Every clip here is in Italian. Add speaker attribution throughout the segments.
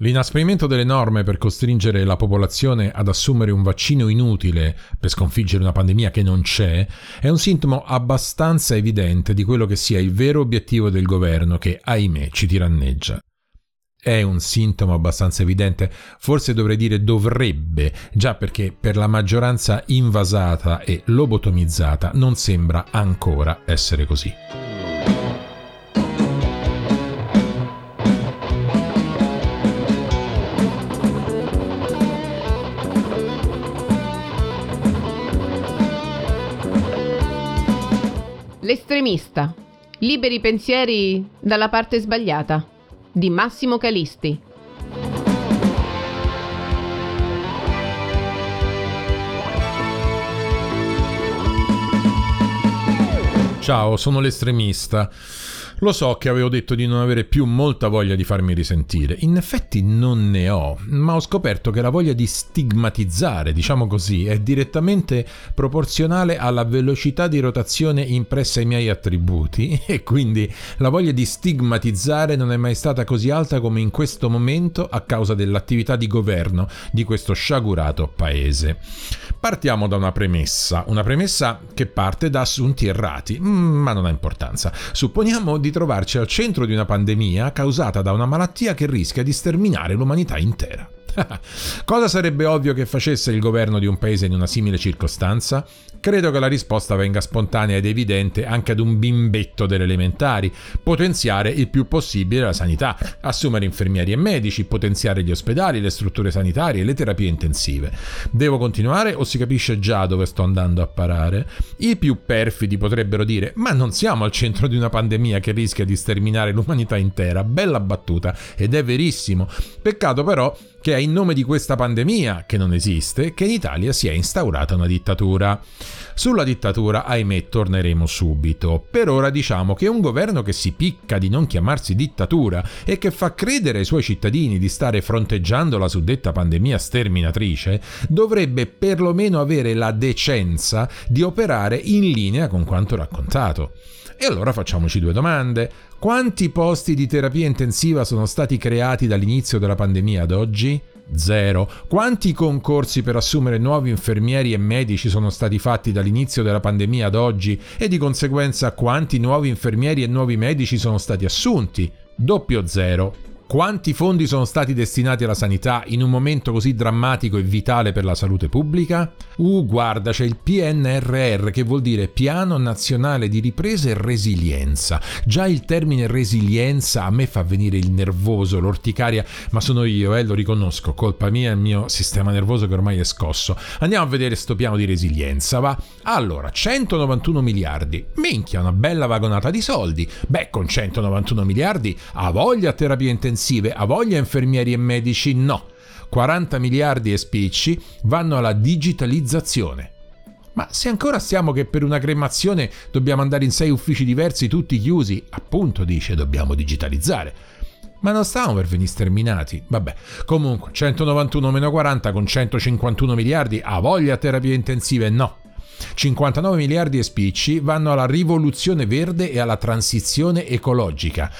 Speaker 1: L'inasprimento delle norme per costringere la popolazione ad assumere un vaccino inutile per sconfiggere una pandemia che non c'è è un sintomo abbastanza evidente di quello che sia il vero obiettivo del governo che, ahimè, ci tiranneggia. È un sintomo abbastanza evidente, forse dovrei dire dovrebbe, già perché per la maggioranza invasata e lobotomizzata non sembra ancora essere così.
Speaker 2: L'estremista. Liberi pensieri dalla parte sbagliata. Di Massimo Calisti.
Speaker 1: Ciao, sono l'estremista. Lo so che avevo detto di non avere più molta voglia di farmi risentire. In effetti non ne ho, ma ho scoperto che la voglia di stigmatizzare, diciamo così, è direttamente proporzionale alla velocità di rotazione impressa ai miei attributi e quindi la voglia di stigmatizzare non è mai stata così alta come in questo momento a causa dell'attività di governo di questo sciagurato paese. Partiamo da una premessa, una premessa che parte da assunti errati, mm, ma non ha importanza. Supponiamo di di trovarci al centro di una pandemia causata da una malattia che rischia di sterminare l'umanità intera. Cosa sarebbe ovvio che facesse il governo di un paese in una simile circostanza? Credo che la risposta venga spontanea ed evidente anche ad un bimbetto delle elementari. Potenziare il più possibile la sanità, assumere infermieri e medici, potenziare gli ospedali, le strutture sanitarie e le terapie intensive. Devo continuare o si capisce già dove sto andando a parare? I più perfidi potrebbero dire: Ma non siamo al centro di una pandemia che rischia di sterminare l'umanità intera. Bella battuta, ed è verissimo. Peccato però che è in nome di questa pandemia, che non esiste, che in Italia si è instaurata una dittatura. Sulla dittatura, ahimè, torneremo subito. Per ora diciamo che un governo che si picca di non chiamarsi dittatura e che fa credere ai suoi cittadini di stare fronteggiando la suddetta pandemia sterminatrice, dovrebbe perlomeno avere la decenza di operare in linea con quanto raccontato. E allora facciamoci due domande. Quanti posti di terapia intensiva sono stati creati dall'inizio della pandemia ad oggi? Zero. Quanti concorsi per assumere nuovi infermieri e medici sono stati fatti dall'inizio della pandemia ad oggi e di conseguenza quanti nuovi infermieri e nuovi medici sono stati assunti? Doppio zero. Quanti fondi sono stati destinati alla sanità in un momento così drammatico e vitale per la salute pubblica? Uh, guarda, c'è il PNRR che vuol dire Piano Nazionale di Ripresa e Resilienza. Già il termine resilienza a me fa venire il nervoso, l'orticaria, ma sono io, eh, lo riconosco, colpa mia e il mio sistema nervoso che ormai è scosso. Andiamo a vedere sto piano di resilienza, va? Allora, 191 miliardi. Minchia, una bella vagonata di soldi. Beh, con 191 miliardi ha voglia terapia intensiva intensive, ha voglia infermieri e medici? No. 40 miliardi e spicci vanno alla digitalizzazione. Ma se ancora stiamo che per una cremazione dobbiamo andare in sei uffici diversi, tutti chiusi, appunto dice dobbiamo digitalizzare. Ma non stiamo per venire sterminati. Vabbè, comunque 191 meno 40 con 151 miliardi ha voglia terapie intensive? No. 59 miliardi e spicci vanno alla rivoluzione verde e alla transizione ecologica.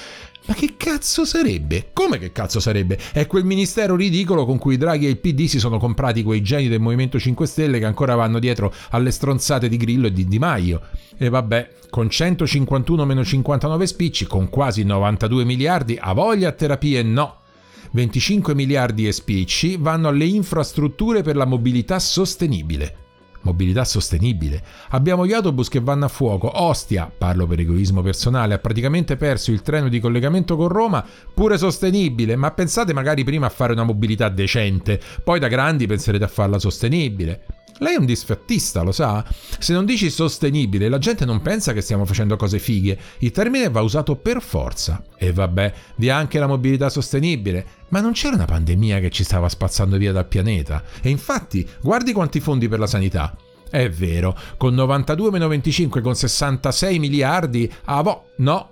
Speaker 1: Ma che cazzo sarebbe? Come che cazzo sarebbe? È quel ministero ridicolo con cui Draghi e il PD si sono comprati quei geni del Movimento 5 Stelle che ancora vanno dietro alle stronzate di Grillo e di Di Maio. E vabbè, con 151 meno 59 spicci, con quasi 92 miliardi, a voglia a terapie no. 25 miliardi e spicci vanno alle infrastrutture per la mobilità sostenibile mobilità sostenibile. Abbiamo gli autobus che vanno a fuoco. Ostia, parlo per egoismo personale, ha praticamente perso il treno di collegamento con Roma, pure sostenibile, ma pensate magari prima a fare una mobilità decente, poi da grandi penserete a farla sostenibile. Lei è un disfattista, lo sa? Se non dici sostenibile, la gente non pensa che stiamo facendo cose fighe. Il termine va usato per forza. E vabbè, vi è anche la mobilità sostenibile. Ma non c'era una pandemia che ci stava spazzando via dal pianeta. E infatti, guardi quanti fondi per la sanità. È vero, con 92-25 con 66 miliardi a vo- no,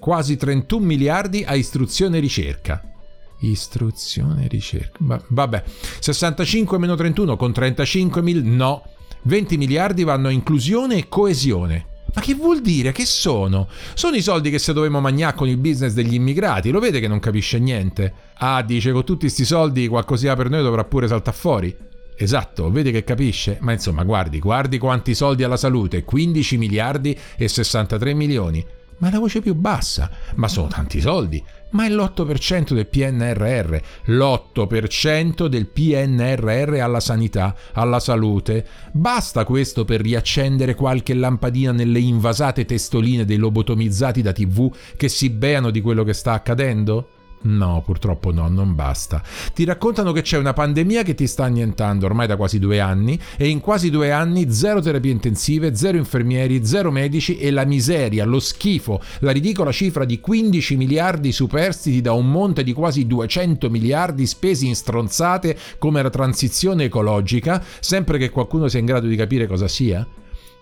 Speaker 1: quasi 31 miliardi a istruzione e ricerca. Istruzione e ricerca. vabbè, 65 31 con 35 mil no. 20 miliardi vanno a inclusione e coesione. Ma che vuol dire? Che sono? Sono i soldi che se dovevamo mangiare con il business degli immigrati. Lo vede che non capisce niente? Ah, dice, con tutti questi soldi qualcosina per noi dovrà pure saltare fuori. Esatto, vede che capisce, ma insomma guardi, guardi quanti soldi alla salute, 15 miliardi e 63 milioni. Ma è la voce più bassa, ma sono tanti soldi, ma è l'8% del PNRR, l'8% del PNRR alla sanità, alla salute. Basta questo per riaccendere qualche lampadina nelle invasate testoline dei lobotomizzati da TV che si beano di quello che sta accadendo? No, purtroppo no, non basta. Ti raccontano che c'è una pandemia che ti sta annientando ormai da quasi due anni e in quasi due anni zero terapie intensive, zero infermieri, zero medici e la miseria, lo schifo, la ridicola cifra di 15 miliardi superstiti da un monte di quasi 200 miliardi spesi in stronzate come la transizione ecologica, sempre che qualcuno sia in grado di capire cosa sia?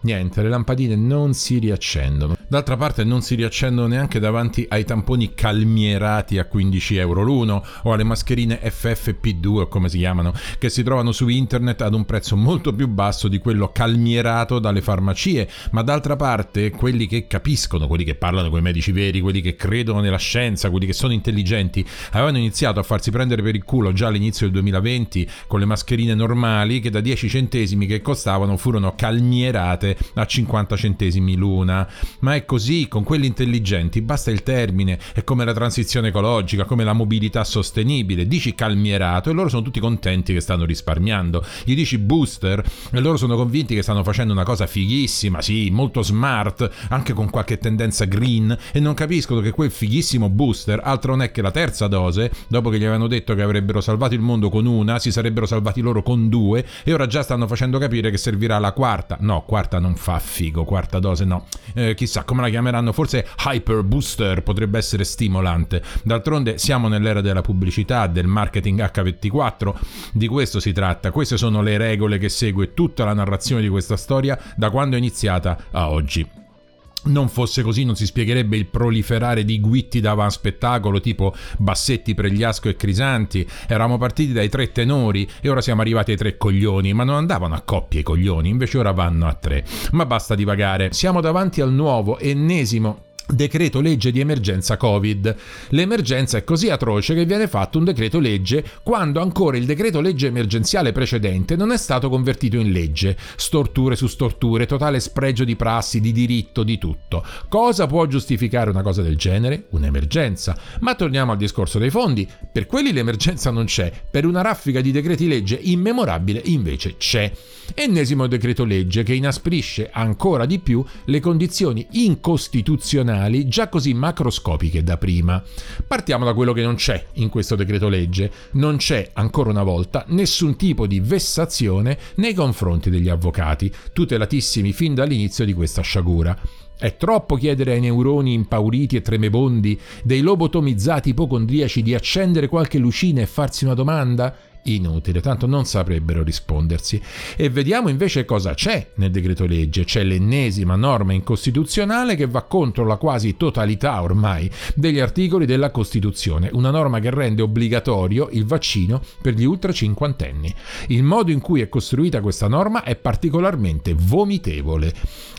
Speaker 1: Niente, le lampadine non si riaccendono. D'altra parte non si riaccendono neanche davanti ai tamponi calmierati a 15 euro l'uno o alle mascherine FFP2 o come si chiamano, che si trovano su internet ad un prezzo molto più basso di quello calmierato dalle farmacie. Ma d'altra parte quelli che capiscono, quelli che parlano con i medici veri, quelli che credono nella scienza, quelli che sono intelligenti, avevano iniziato a farsi prendere per il culo già all'inizio del 2020 con le mascherine normali che da 10 centesimi che costavano furono calmierate a 50 centesimi l'una. Ma è così, con quelli intelligenti basta il termine, è come la transizione ecologica, come la mobilità sostenibile. Dici calmierato e loro sono tutti contenti che stanno risparmiando. Gli dici booster e loro sono convinti che stanno facendo una cosa fighissima, sì, molto smart, anche con qualche tendenza green e non capiscono che quel fighissimo booster altro non è che la terza dose, dopo che gli avevano detto che avrebbero salvato il mondo con una, si sarebbero salvati loro con due e ora già stanno facendo capire che servirà la quarta. No, quarta non fa figo, quarta dose no. Eh, chissà come la chiameranno, forse Hyper Booster potrebbe essere stimolante. D'altronde siamo nell'era della pubblicità, del marketing H24, di questo si tratta. Queste sono le regole che segue tutta la narrazione di questa storia da quando è iniziata a oggi non fosse così non si spiegherebbe il proliferare di guitti da spettacolo tipo Bassetti, Pregliasco e Crisanti. Eravamo partiti dai tre tenori e ora siamo arrivati ai tre coglioni, ma non andavano a coppie i coglioni, invece ora vanno a tre. Ma basta divagare, siamo davanti al nuovo, ennesimo decreto legge di emergenza Covid. L'emergenza è così atroce che viene fatto un decreto legge quando ancora il decreto legge emergenziale precedente non è stato convertito in legge. Storture su storture, totale spregio di prassi, di diritto, di tutto. Cosa può giustificare una cosa del genere? Un'emergenza. Ma torniamo al discorso dei fondi. Per quelli l'emergenza non c'è, per una raffica di decreti legge immemorabile invece c'è. Ennesimo decreto legge che inasprisce ancora di più le condizioni incostituzionali già così macroscopiche da prima. Partiamo da quello che non c'è in questo decreto legge. Non c'è ancora una volta nessun tipo di vessazione nei confronti degli avvocati, tutelatissimi fin dall'inizio di questa sciagura. È troppo chiedere ai neuroni impauriti e tremebondi dei lobotomizzati ipocondriaci di accendere qualche lucina e farsi una domanda? Inutile, tanto non saprebbero rispondersi. E vediamo invece cosa c'è nel decreto legge. C'è l'ennesima norma incostituzionale che va contro la quasi totalità ormai degli articoli della Costituzione, una norma che rende obbligatorio il vaccino per gli ultra cinquantenni. Il modo in cui è costruita questa norma è particolarmente vomitevole.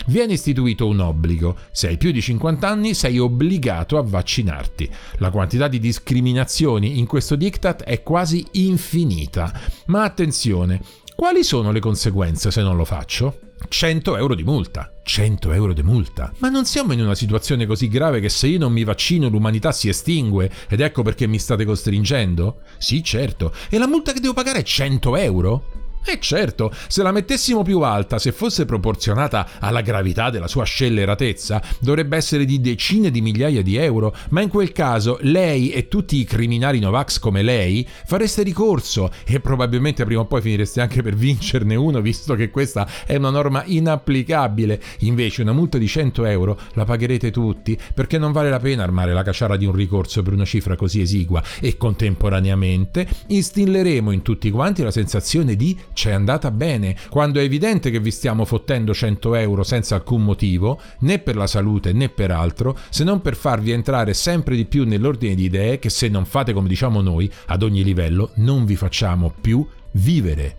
Speaker 1: Viene istituito un obbligo. Se hai più di 50 anni sei obbligato a vaccinarti. La quantità di discriminazioni in questo diktat è quasi infinita finita. Ma attenzione, quali sono le conseguenze se non lo faccio? 100 euro di multa. 100 euro di multa. Ma non siamo in una situazione così grave che se io non mi vaccino l'umanità si estingue ed ecco perché mi state costringendo? Sì, certo. E la multa che devo pagare è 100 euro? E certo, se la mettessimo più alta, se fosse proporzionata alla gravità della sua scelleratezza, dovrebbe essere di decine di migliaia di euro, ma in quel caso lei e tutti i criminali Novax come lei fareste ricorso e probabilmente prima o poi finireste anche per vincerne uno, visto che questa è una norma inapplicabile. Invece una multa di 100 euro la pagherete tutti, perché non vale la pena armare la cacciara di un ricorso per una cifra così esigua e contemporaneamente instilleremo in tutti quanti la sensazione di c'è andata bene, quando è evidente che vi stiamo fottendo 100 euro senza alcun motivo, né per la salute né per altro, se non per farvi entrare sempre di più nell'ordine di idee che se non fate come diciamo noi, ad ogni livello, non vi facciamo più vivere.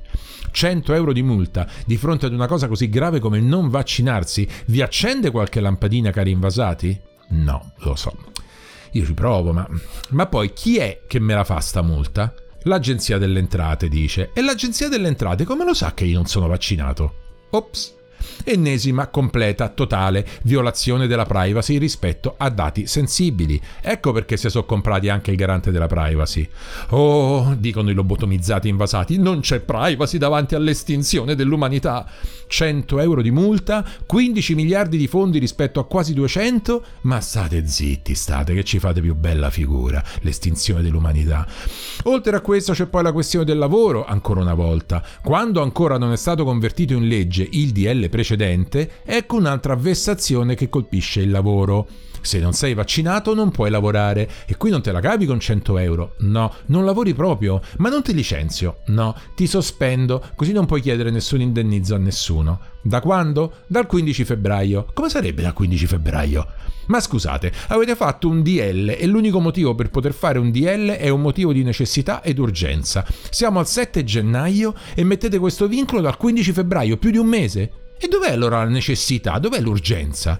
Speaker 1: 100 euro di multa di fronte ad una cosa così grave come non vaccinarsi, vi accende qualche lampadina, cari invasati? No, lo so. Io ci provo, ma... Ma poi chi è che me la fa sta multa? L'agenzia delle entrate dice. E l'agenzia delle entrate come lo sa che io non sono vaccinato? Ops. Ennesima, completa, totale violazione della privacy rispetto a dati sensibili. Ecco perché si sono comprati anche il garante della privacy. Oh, dicono i lobotomizzati invasati, non c'è privacy davanti all'estinzione dell'umanità. 100 euro di multa, 15 miliardi di fondi rispetto a quasi 200, ma state zitti, state che ci fate più bella figura, l'estinzione dell'umanità. Oltre a questo c'è poi la questione del lavoro, ancora una volta. Quando ancora non è stato convertito in legge il DL precedente, ecco un'altra vessazione che colpisce il lavoro. Se non sei vaccinato non puoi lavorare e qui non te la cavi con 100 euro. No, non lavori proprio, ma non ti licenzio. No, ti sospendo, così non puoi chiedere nessun indennizzo a nessuno. Da quando? Dal 15 febbraio. Come sarebbe dal 15 febbraio? Ma scusate, avete fatto un DL e l'unico motivo per poter fare un DL è un motivo di necessità ed urgenza. Siamo al 7 gennaio e mettete questo vincolo dal 15 febbraio, più di un mese? E dov'è allora la necessità? Dov'è l'urgenza?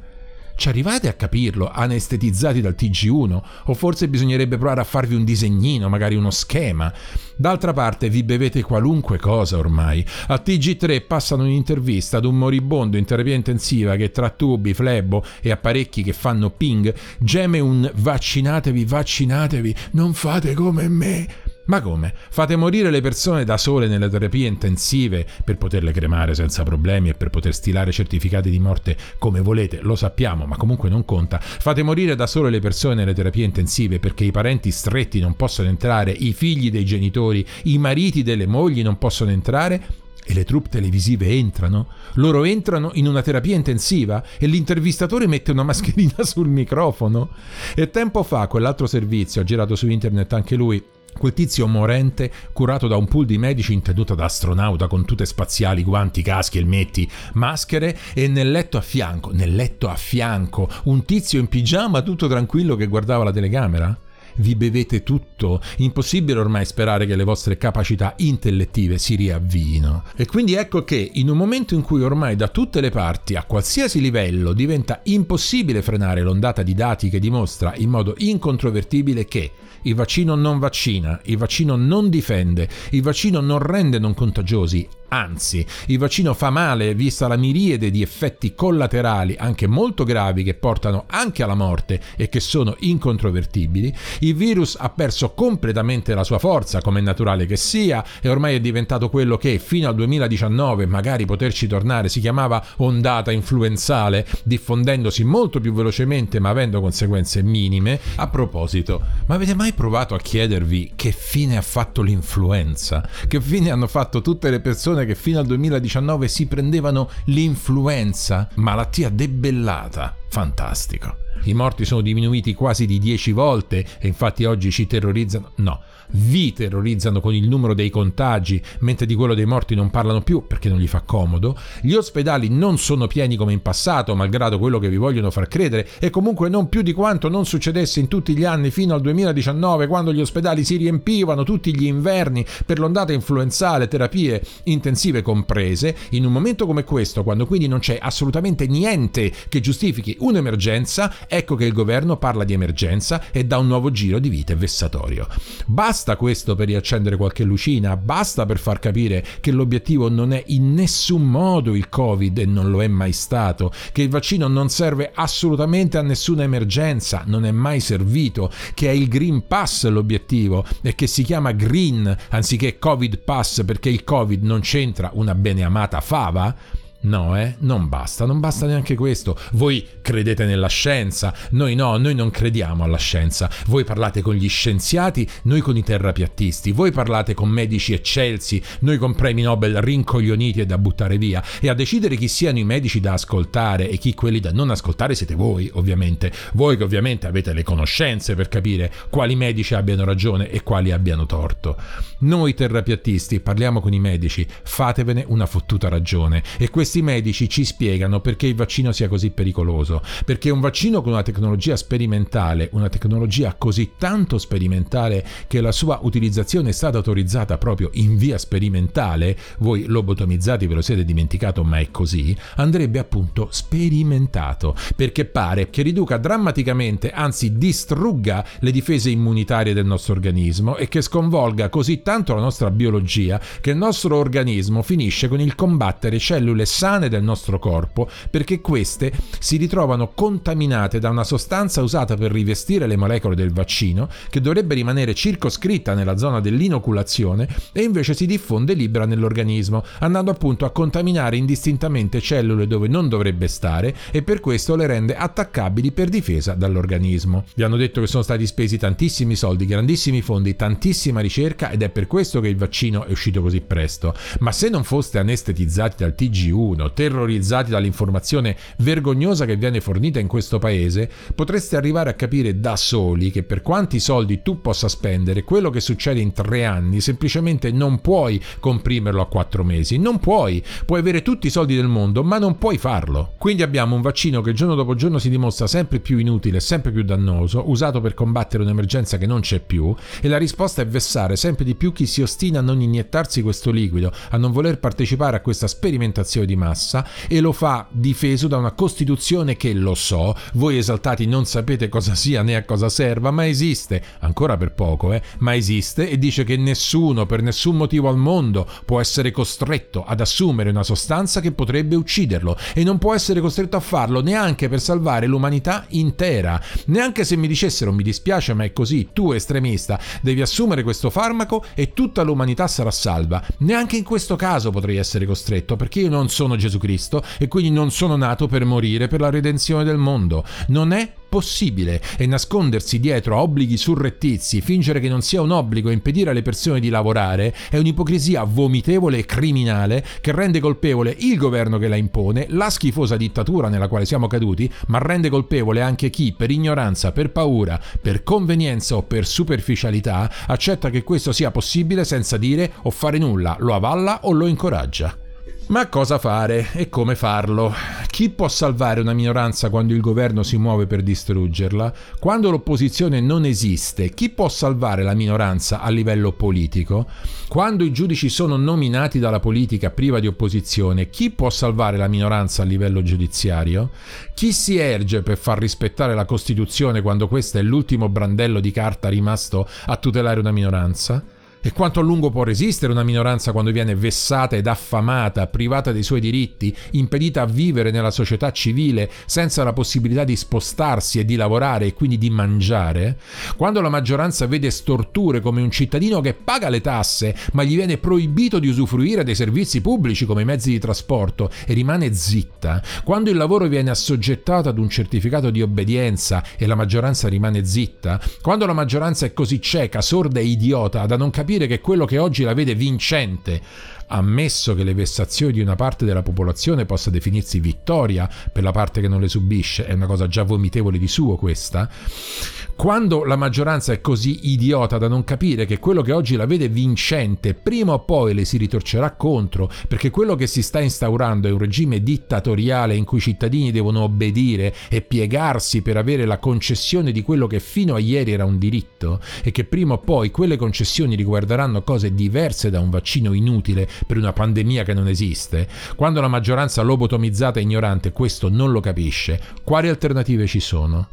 Speaker 1: Ci arrivate a capirlo, anestetizzati dal TG1? O forse bisognerebbe provare a farvi un disegnino, magari uno schema? D'altra parte vi bevete qualunque cosa ormai. A TG3 passano un'intervista ad un moribondo in terapia intensiva che tra tubi, flebo e apparecchi che fanno ping geme un vaccinatevi, vaccinatevi, non fate come me. Ma come? Fate morire le persone da sole nelle terapie intensive per poterle cremare senza problemi e per poter stilare certificati di morte come volete, lo sappiamo, ma comunque non conta. Fate morire da sole le persone nelle terapie intensive perché i parenti stretti non possono entrare, i figli dei genitori, i mariti delle mogli non possono entrare e le troupe televisive entrano, loro entrano in una terapia intensiva e l'intervistatore mette una mascherina sul microfono. E tempo fa quell'altro servizio, ha girato su internet anche lui, Quel tizio morente, curato da un pool di medici in tenuta da astronauta con tute spaziali, guanti, caschi, elmetti, maschere e nel letto a fianco, nel letto a fianco, un tizio in pigiama tutto tranquillo che guardava la telecamera? Vi bevete tutto, impossibile ormai sperare che le vostre capacità intellettive si riavvino. E quindi ecco che in un momento in cui ormai da tutte le parti, a qualsiasi livello, diventa impossibile frenare l'ondata di dati che dimostra in modo incontrovertibile che il vaccino non vaccina, il vaccino non difende, il vaccino non rende non contagiosi, Anzi, il vaccino fa male vista la miriade di effetti collaterali anche molto gravi che portano anche alla morte e che sono incontrovertibili. Il virus ha perso completamente la sua forza, come è naturale che sia, e ormai è diventato quello che fino al 2019, magari poterci tornare, si chiamava ondata influenzale, diffondendosi molto più velocemente ma avendo conseguenze minime. A proposito, ma avete mai provato a chiedervi che fine ha fatto l'influenza? Che fine hanno fatto tutte le persone persone che fino al 2019 si prendevano l'influenza, malattia debellata. Fantastico. I morti sono diminuiti quasi di 10 volte e infatti oggi ci terrorizzano. No, vi terrorizzano con il numero dei contagi, mentre di quello dei morti non parlano più perché non gli fa comodo. Gli ospedali non sono pieni come in passato, malgrado quello che vi vogliono far credere, e comunque non più di quanto non succedesse in tutti gli anni fino al 2019, quando gli ospedali si riempivano tutti gli inverni per l'ondata influenzale, terapie intensive comprese. In un momento come questo, quando quindi non c'è assolutamente niente che giustifichi un'emergenza, ecco che il governo parla di emergenza e dà un nuovo giro di vite vessatorio. Basta questo per riaccendere qualche lucina, basta per far capire che l'obiettivo non è in nessun modo il Covid e non lo è mai stato, che il vaccino non serve assolutamente a nessuna emergenza, non è mai servito, che è il Green Pass l'obiettivo e che si chiama Green anziché Covid Pass perché il Covid non c'entra una beneamata fava? No, eh, non basta, non basta neanche questo. Voi credete nella scienza, noi no, noi non crediamo alla scienza. Voi parlate con gli scienziati, noi con i terrapiattisti. Voi parlate con medici eccelsi, noi con premi Nobel rincoglioniti e da buttare via. E a decidere chi siano i medici da ascoltare e chi quelli da non ascoltare siete voi, ovviamente. Voi che ovviamente avete le conoscenze per capire quali medici abbiano ragione e quali abbiano torto. Noi terrapiattisti parliamo con i medici, fatevene una fottuta ragione. E questo questi medici ci spiegano perché il vaccino sia così pericoloso, perché un vaccino con una tecnologia sperimentale, una tecnologia così tanto sperimentale che la sua utilizzazione è stata autorizzata proprio in via sperimentale, voi lobotomizzati ve lo siete dimenticato ma è così, andrebbe appunto sperimentato, perché pare che riduca drammaticamente, anzi distrugga le difese immunitarie del nostro organismo e che sconvolga così tanto la nostra biologia che il nostro organismo finisce con il combattere cellule sane del nostro corpo perché queste si ritrovano contaminate da una sostanza usata per rivestire le molecole del vaccino che dovrebbe rimanere circoscritta nella zona dell'inoculazione e invece si diffonde libera nell'organismo, andando appunto a contaminare indistintamente cellule dove non dovrebbe stare e per questo le rende attaccabili per difesa dall'organismo. Vi hanno detto che sono stati spesi tantissimi soldi, grandissimi fondi, tantissima ricerca ed è per questo che il vaccino è uscito così presto. Ma se non foste anestetizzati dal TG1, terrorizzati dall'informazione vergognosa che viene fornita in questo paese, potreste arrivare a capire da soli che per quanti soldi tu possa spendere, quello che succede in tre anni semplicemente non puoi comprimerlo a quattro mesi. Non puoi. Puoi avere tutti i soldi del mondo, ma non puoi farlo. Quindi abbiamo un vaccino che giorno dopo giorno si dimostra sempre più inutile, sempre più dannoso, usato per combattere un'emergenza che non c'è più, e la risposta è vessare sempre di più chi si ostina a non iniettarsi questo liquido, a non voler partecipare a questa sperimentazione di massa e lo fa difeso da una Costituzione che, lo so, voi esaltati non sapete cosa sia né a cosa serva, ma esiste, ancora per poco, eh, ma esiste e dice che nessuno, per nessun motivo al mondo, può essere costretto ad assumere una sostanza che potrebbe ucciderlo e non può essere costretto a farlo neanche per salvare l'umanità intera. Neanche se mi dicessero mi dispiace ma è così, tu estremista devi assumere questo farmaco e tutta l'umanità sarà salva. Neanche in questo caso potrei essere costretto perché io non sono Gesù Cristo e quindi non sono nato per morire per la redenzione del mondo. Non è possibile e nascondersi dietro a obblighi surrettizi, fingere che non sia un obbligo impedire alle persone di lavorare è un'ipocrisia vomitevole e criminale che rende colpevole il governo che la impone, la schifosa dittatura nella quale siamo caduti, ma rende colpevole anche chi per ignoranza, per paura, per convenienza o per superficialità accetta che questo sia possibile senza dire o fare nulla, lo avalla o lo incoraggia. Ma cosa fare e come farlo? Chi può salvare una minoranza quando il governo si muove per distruggerla? Quando l'opposizione non esiste, chi può salvare la minoranza a livello politico? Quando i giudici sono nominati dalla politica priva di opposizione, chi può salvare la minoranza a livello giudiziario? Chi si erge per far rispettare la Costituzione quando questo è l'ultimo brandello di carta rimasto a tutelare una minoranza? E quanto a lungo può resistere una minoranza quando viene vessata ed affamata, privata dei suoi diritti, impedita a vivere nella società civile senza la possibilità di spostarsi e di lavorare e quindi di mangiare? Quando la maggioranza vede storture come un cittadino che paga le tasse ma gli viene proibito di usufruire dei servizi pubblici come i mezzi di trasporto e rimane zitta? Quando il lavoro viene assoggettato ad un certificato di obbedienza e la maggioranza rimane zitta? Quando la maggioranza è così cieca, sorda e idiota da non capire che quello che oggi la vede vincente ammesso che le vessazioni di una parte della popolazione possa definirsi vittoria per la parte che non le subisce, è una cosa già vomitevole di suo questa, quando la maggioranza è così idiota da non capire che quello che oggi la vede vincente prima o poi le si ritorcerà contro, perché quello che si sta instaurando è un regime dittatoriale in cui i cittadini devono obbedire e piegarsi per avere la concessione di quello che fino a ieri era un diritto e che prima o poi quelle concessioni riguarderanno cose diverse da un vaccino inutile per una pandemia che non esiste, quando la maggioranza lobotomizzata e ignorante questo non lo capisce, quali alternative ci sono?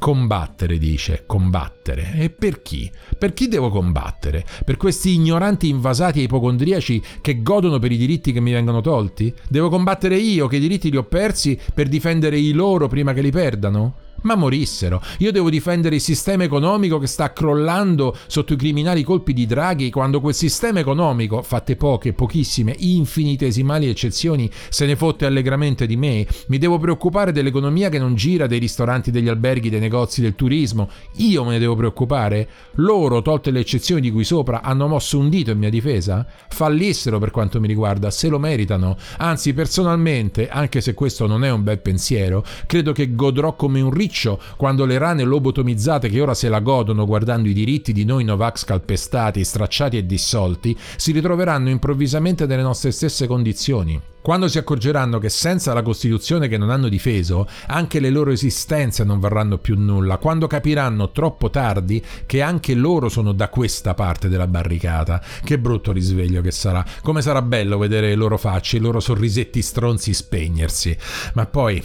Speaker 1: Combattere, dice, combattere. E per chi? Per chi devo combattere? Per questi ignoranti invasati e ipocondriaci che godono per i diritti che mi vengono tolti? Devo combattere io che i diritti li ho persi per difendere i loro prima che li perdano? Ma morissero. Io devo difendere il sistema economico che sta crollando sotto i criminali colpi di Draghi quando quel sistema economico, fatte poche, pochissime, infinitesimali eccezioni, se ne fotte allegramente di me. Mi devo preoccupare dell'economia che non gira, dei ristoranti, degli alberghi, dei negozi, del turismo. Io me ne devo preoccupare? Loro, tolte le eccezioni di cui sopra, hanno mosso un dito in mia difesa? Fallissero per quanto mi riguarda, se lo meritano. Anzi, personalmente, anche se questo non è un bel pensiero, credo che godrò come un ricco pasticcio quando le rane lobotomizzate che ora se la godono guardando i diritti di noi Novax calpestati, stracciati e dissolti, si ritroveranno improvvisamente nelle nostre stesse condizioni. Quando si accorgeranno che senza la Costituzione che non hanno difeso, anche le loro esistenze non varranno più nulla, quando capiranno troppo tardi che anche loro sono da questa parte della barricata, che brutto risveglio che sarà. Come sarà bello vedere le loro facce, i loro sorrisetti stronzi spegnersi. Ma poi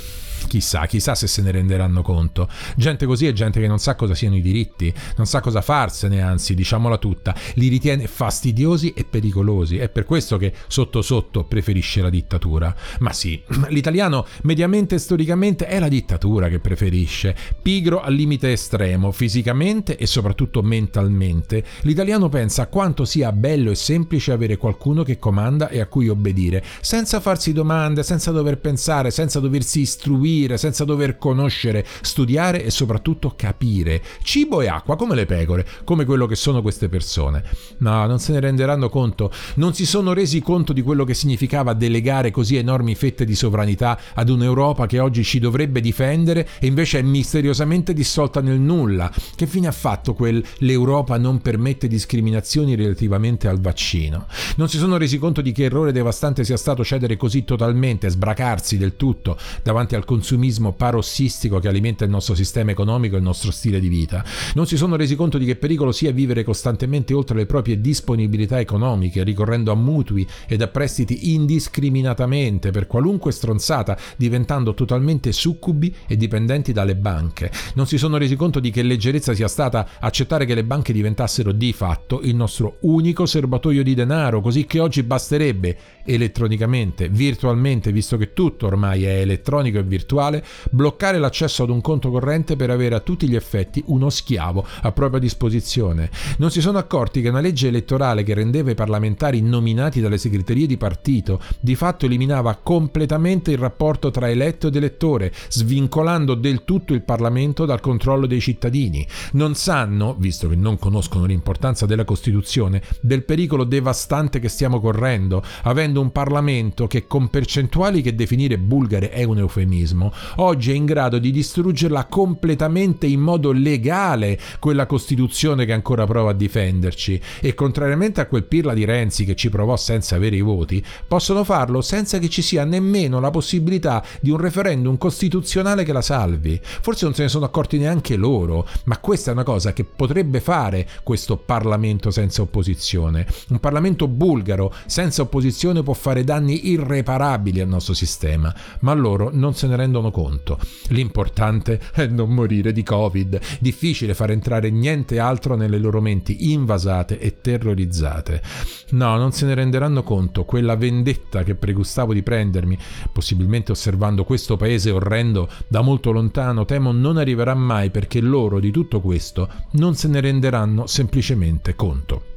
Speaker 1: Chissà, chissà se se ne renderanno conto. Gente così è gente che non sa cosa siano i diritti, non sa cosa farsene, anzi, diciamola tutta, li ritiene fastidiosi e pericolosi. È per questo che sotto sotto preferisce la dittatura. Ma sì, l'italiano mediamente e storicamente è la dittatura che preferisce. Pigro al limite estremo, fisicamente e soprattutto mentalmente, l'italiano pensa a quanto sia bello e semplice avere qualcuno che comanda e a cui obbedire, senza farsi domande, senza dover pensare, senza doversi istruire capire, senza dover conoscere, studiare e soprattutto capire. Cibo e acqua come le pecore, come quello che sono queste persone. No, non se ne renderanno conto, non si sono resi conto di quello che significava delegare così enormi fette di sovranità ad un'Europa che oggi ci dovrebbe difendere e invece è misteriosamente dissolta nel nulla. Che fine ha fatto quel l'Europa non permette discriminazioni relativamente al vaccino? Non si sono resi conto di che errore devastante sia stato cedere così totalmente, sbracarsi del tutto davanti al consumo consumismo parossistico che alimenta il nostro sistema economico e il nostro stile di vita. Non si sono resi conto di che pericolo sia vivere costantemente oltre le proprie disponibilità economiche, ricorrendo a mutui ed a prestiti indiscriminatamente per qualunque stronzata, diventando totalmente succubi e dipendenti dalle banche. Non si sono resi conto di che leggerezza sia stata accettare che le banche diventassero di fatto il nostro unico serbatoio di denaro, così che oggi basterebbe elettronicamente, virtualmente, visto che tutto ormai è elettronico e virtuale, virtuale, bloccare l'accesso ad un conto corrente per avere a tutti gli effetti uno schiavo a propria disposizione. Non si sono accorti che una legge elettorale che rendeva i parlamentari nominati dalle segreterie di partito di fatto eliminava completamente il rapporto tra eletto ed elettore, svincolando del tutto il Parlamento dal controllo dei cittadini. Non sanno, visto che non conoscono l'importanza della Costituzione, del pericolo devastante che stiamo correndo, avendo un Parlamento che con percentuali che definire bulgare è un eufemismo comunismo, oggi è in grado di distruggerla completamente in modo legale quella Costituzione che ancora prova a difenderci e contrariamente a quel pirla di Renzi che ci provò senza avere i voti, possono farlo senza che ci sia nemmeno la possibilità di un referendum costituzionale che la salvi. Forse non se ne sono accorti neanche loro, ma questa è una cosa che potrebbe fare questo Parlamento senza opposizione. Un Parlamento bulgaro senza opposizione può fare danni irreparabili al nostro sistema, ma loro non se ne rendono rendono conto. L'importante è non morire di Covid. Difficile far entrare niente altro nelle loro menti invasate e terrorizzate. No, non se ne renderanno conto. Quella vendetta che pregustavo di prendermi, possibilmente osservando questo paese orrendo da molto lontano, temo non arriverà mai perché loro di tutto questo non se ne renderanno semplicemente conto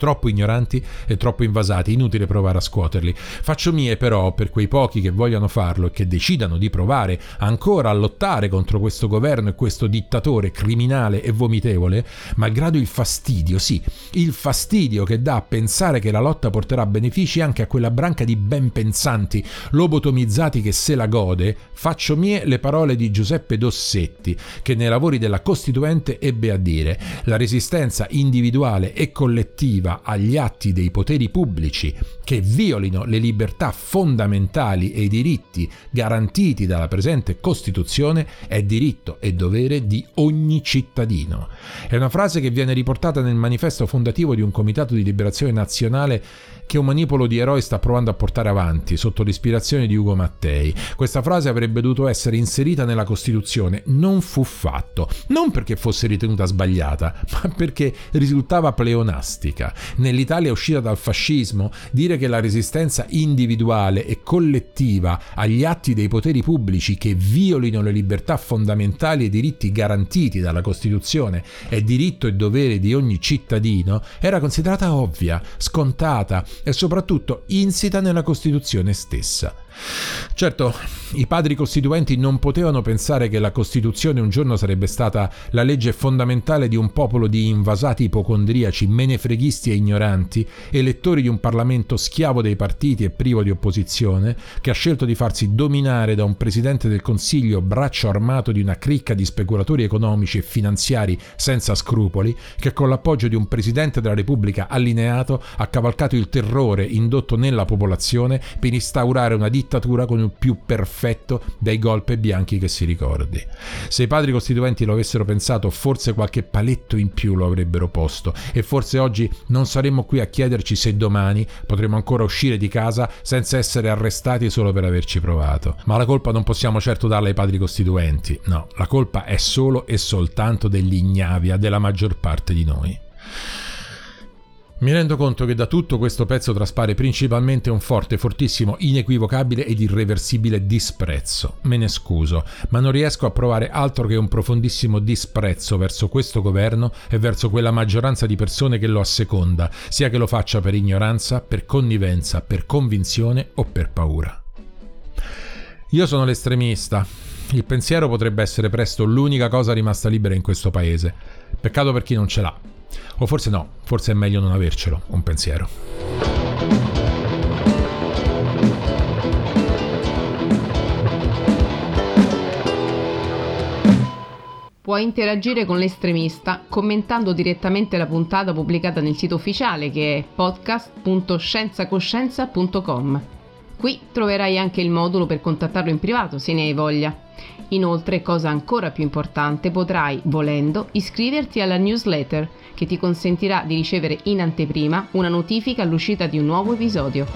Speaker 1: troppo ignoranti e troppo invasati, inutile provare a scuoterli. Faccio mie però per quei pochi che vogliano farlo e che decidano di provare ancora a lottare contro questo governo e questo dittatore criminale e vomitevole, malgrado il fastidio, sì, il fastidio che dà a pensare che la lotta porterà benefici anche a quella branca di ben pensanti, lobotomizzati che se la gode, faccio mie le parole di Giuseppe Dossetti, che nei lavori della Costituente ebbe a dire: la resistenza individuale e collettiva relativa agli atti dei poteri pubblici che violino le libertà fondamentali e i diritti garantiti dalla presente Costituzione è diritto e dovere di ogni cittadino. È una frase che viene riportata nel manifesto fondativo di un comitato di liberazione nazionale che un manipolo di eroi sta provando a portare avanti sotto l'ispirazione di Ugo Mattei. Questa frase avrebbe dovuto essere inserita nella Costituzione, non fu fatto, non perché fosse ritenuta sbagliata, ma perché risultava pleonastica. Nell'Italia uscita dal fascismo, dire che la resistenza individuale e collettiva agli atti dei poteri pubblici che violino le libertà fondamentali e i diritti garantiti dalla Costituzione è diritto e dovere di ogni cittadino era considerata ovvia, scontata e soprattutto insita nella Costituzione stessa. Certo, i padri costituenti non potevano pensare che la Costituzione un giorno sarebbe stata la legge fondamentale di un popolo di invasati ipocondriaci, menefreghisti e ignoranti, elettori di un Parlamento schiavo dei partiti e privo di opposizione, che ha scelto di farsi dominare da un Presidente del Consiglio braccio armato di una cricca di speculatori economici e finanziari senza scrupoli, che con l'appoggio di un Presidente della Repubblica allineato ha cavalcato il terrore indotto nella popolazione per instaurare una dittatura con il più perfetto dei golpe bianchi che si ricordi. Se i padri costituenti lo avessero pensato, forse qualche paletto in più lo avrebbero posto e forse oggi non saremmo qui a chiederci se domani potremo ancora uscire di casa senza essere arrestati solo per averci provato. Ma la colpa non possiamo certo darla ai padri costituenti, no, la colpa è solo e soltanto dell'ignavia della maggior parte di noi. Mi rendo conto che da tutto questo pezzo traspare principalmente un forte, fortissimo, inequivocabile ed irreversibile disprezzo. Me ne scuso, ma non riesco a provare altro che un profondissimo disprezzo verso questo governo e verso quella maggioranza di persone che lo asseconda, sia che lo faccia per ignoranza, per connivenza, per convinzione o per paura. Io sono l'estremista. Il pensiero potrebbe essere presto l'unica cosa rimasta libera in questo paese. Peccato per chi non ce l'ha. O forse no, forse è meglio non avercelo, un pensiero.
Speaker 2: Puoi interagire con l'estremista commentando direttamente la puntata pubblicata nel sito ufficiale che è podcast.scienzacoscienza.com. Qui troverai anche il modulo per contattarlo in privato se ne hai voglia. Inoltre, cosa ancora più importante, potrai, volendo, iscriverti alla newsletter che ti consentirà di ricevere in anteprima una notifica all'uscita di un nuovo episodio.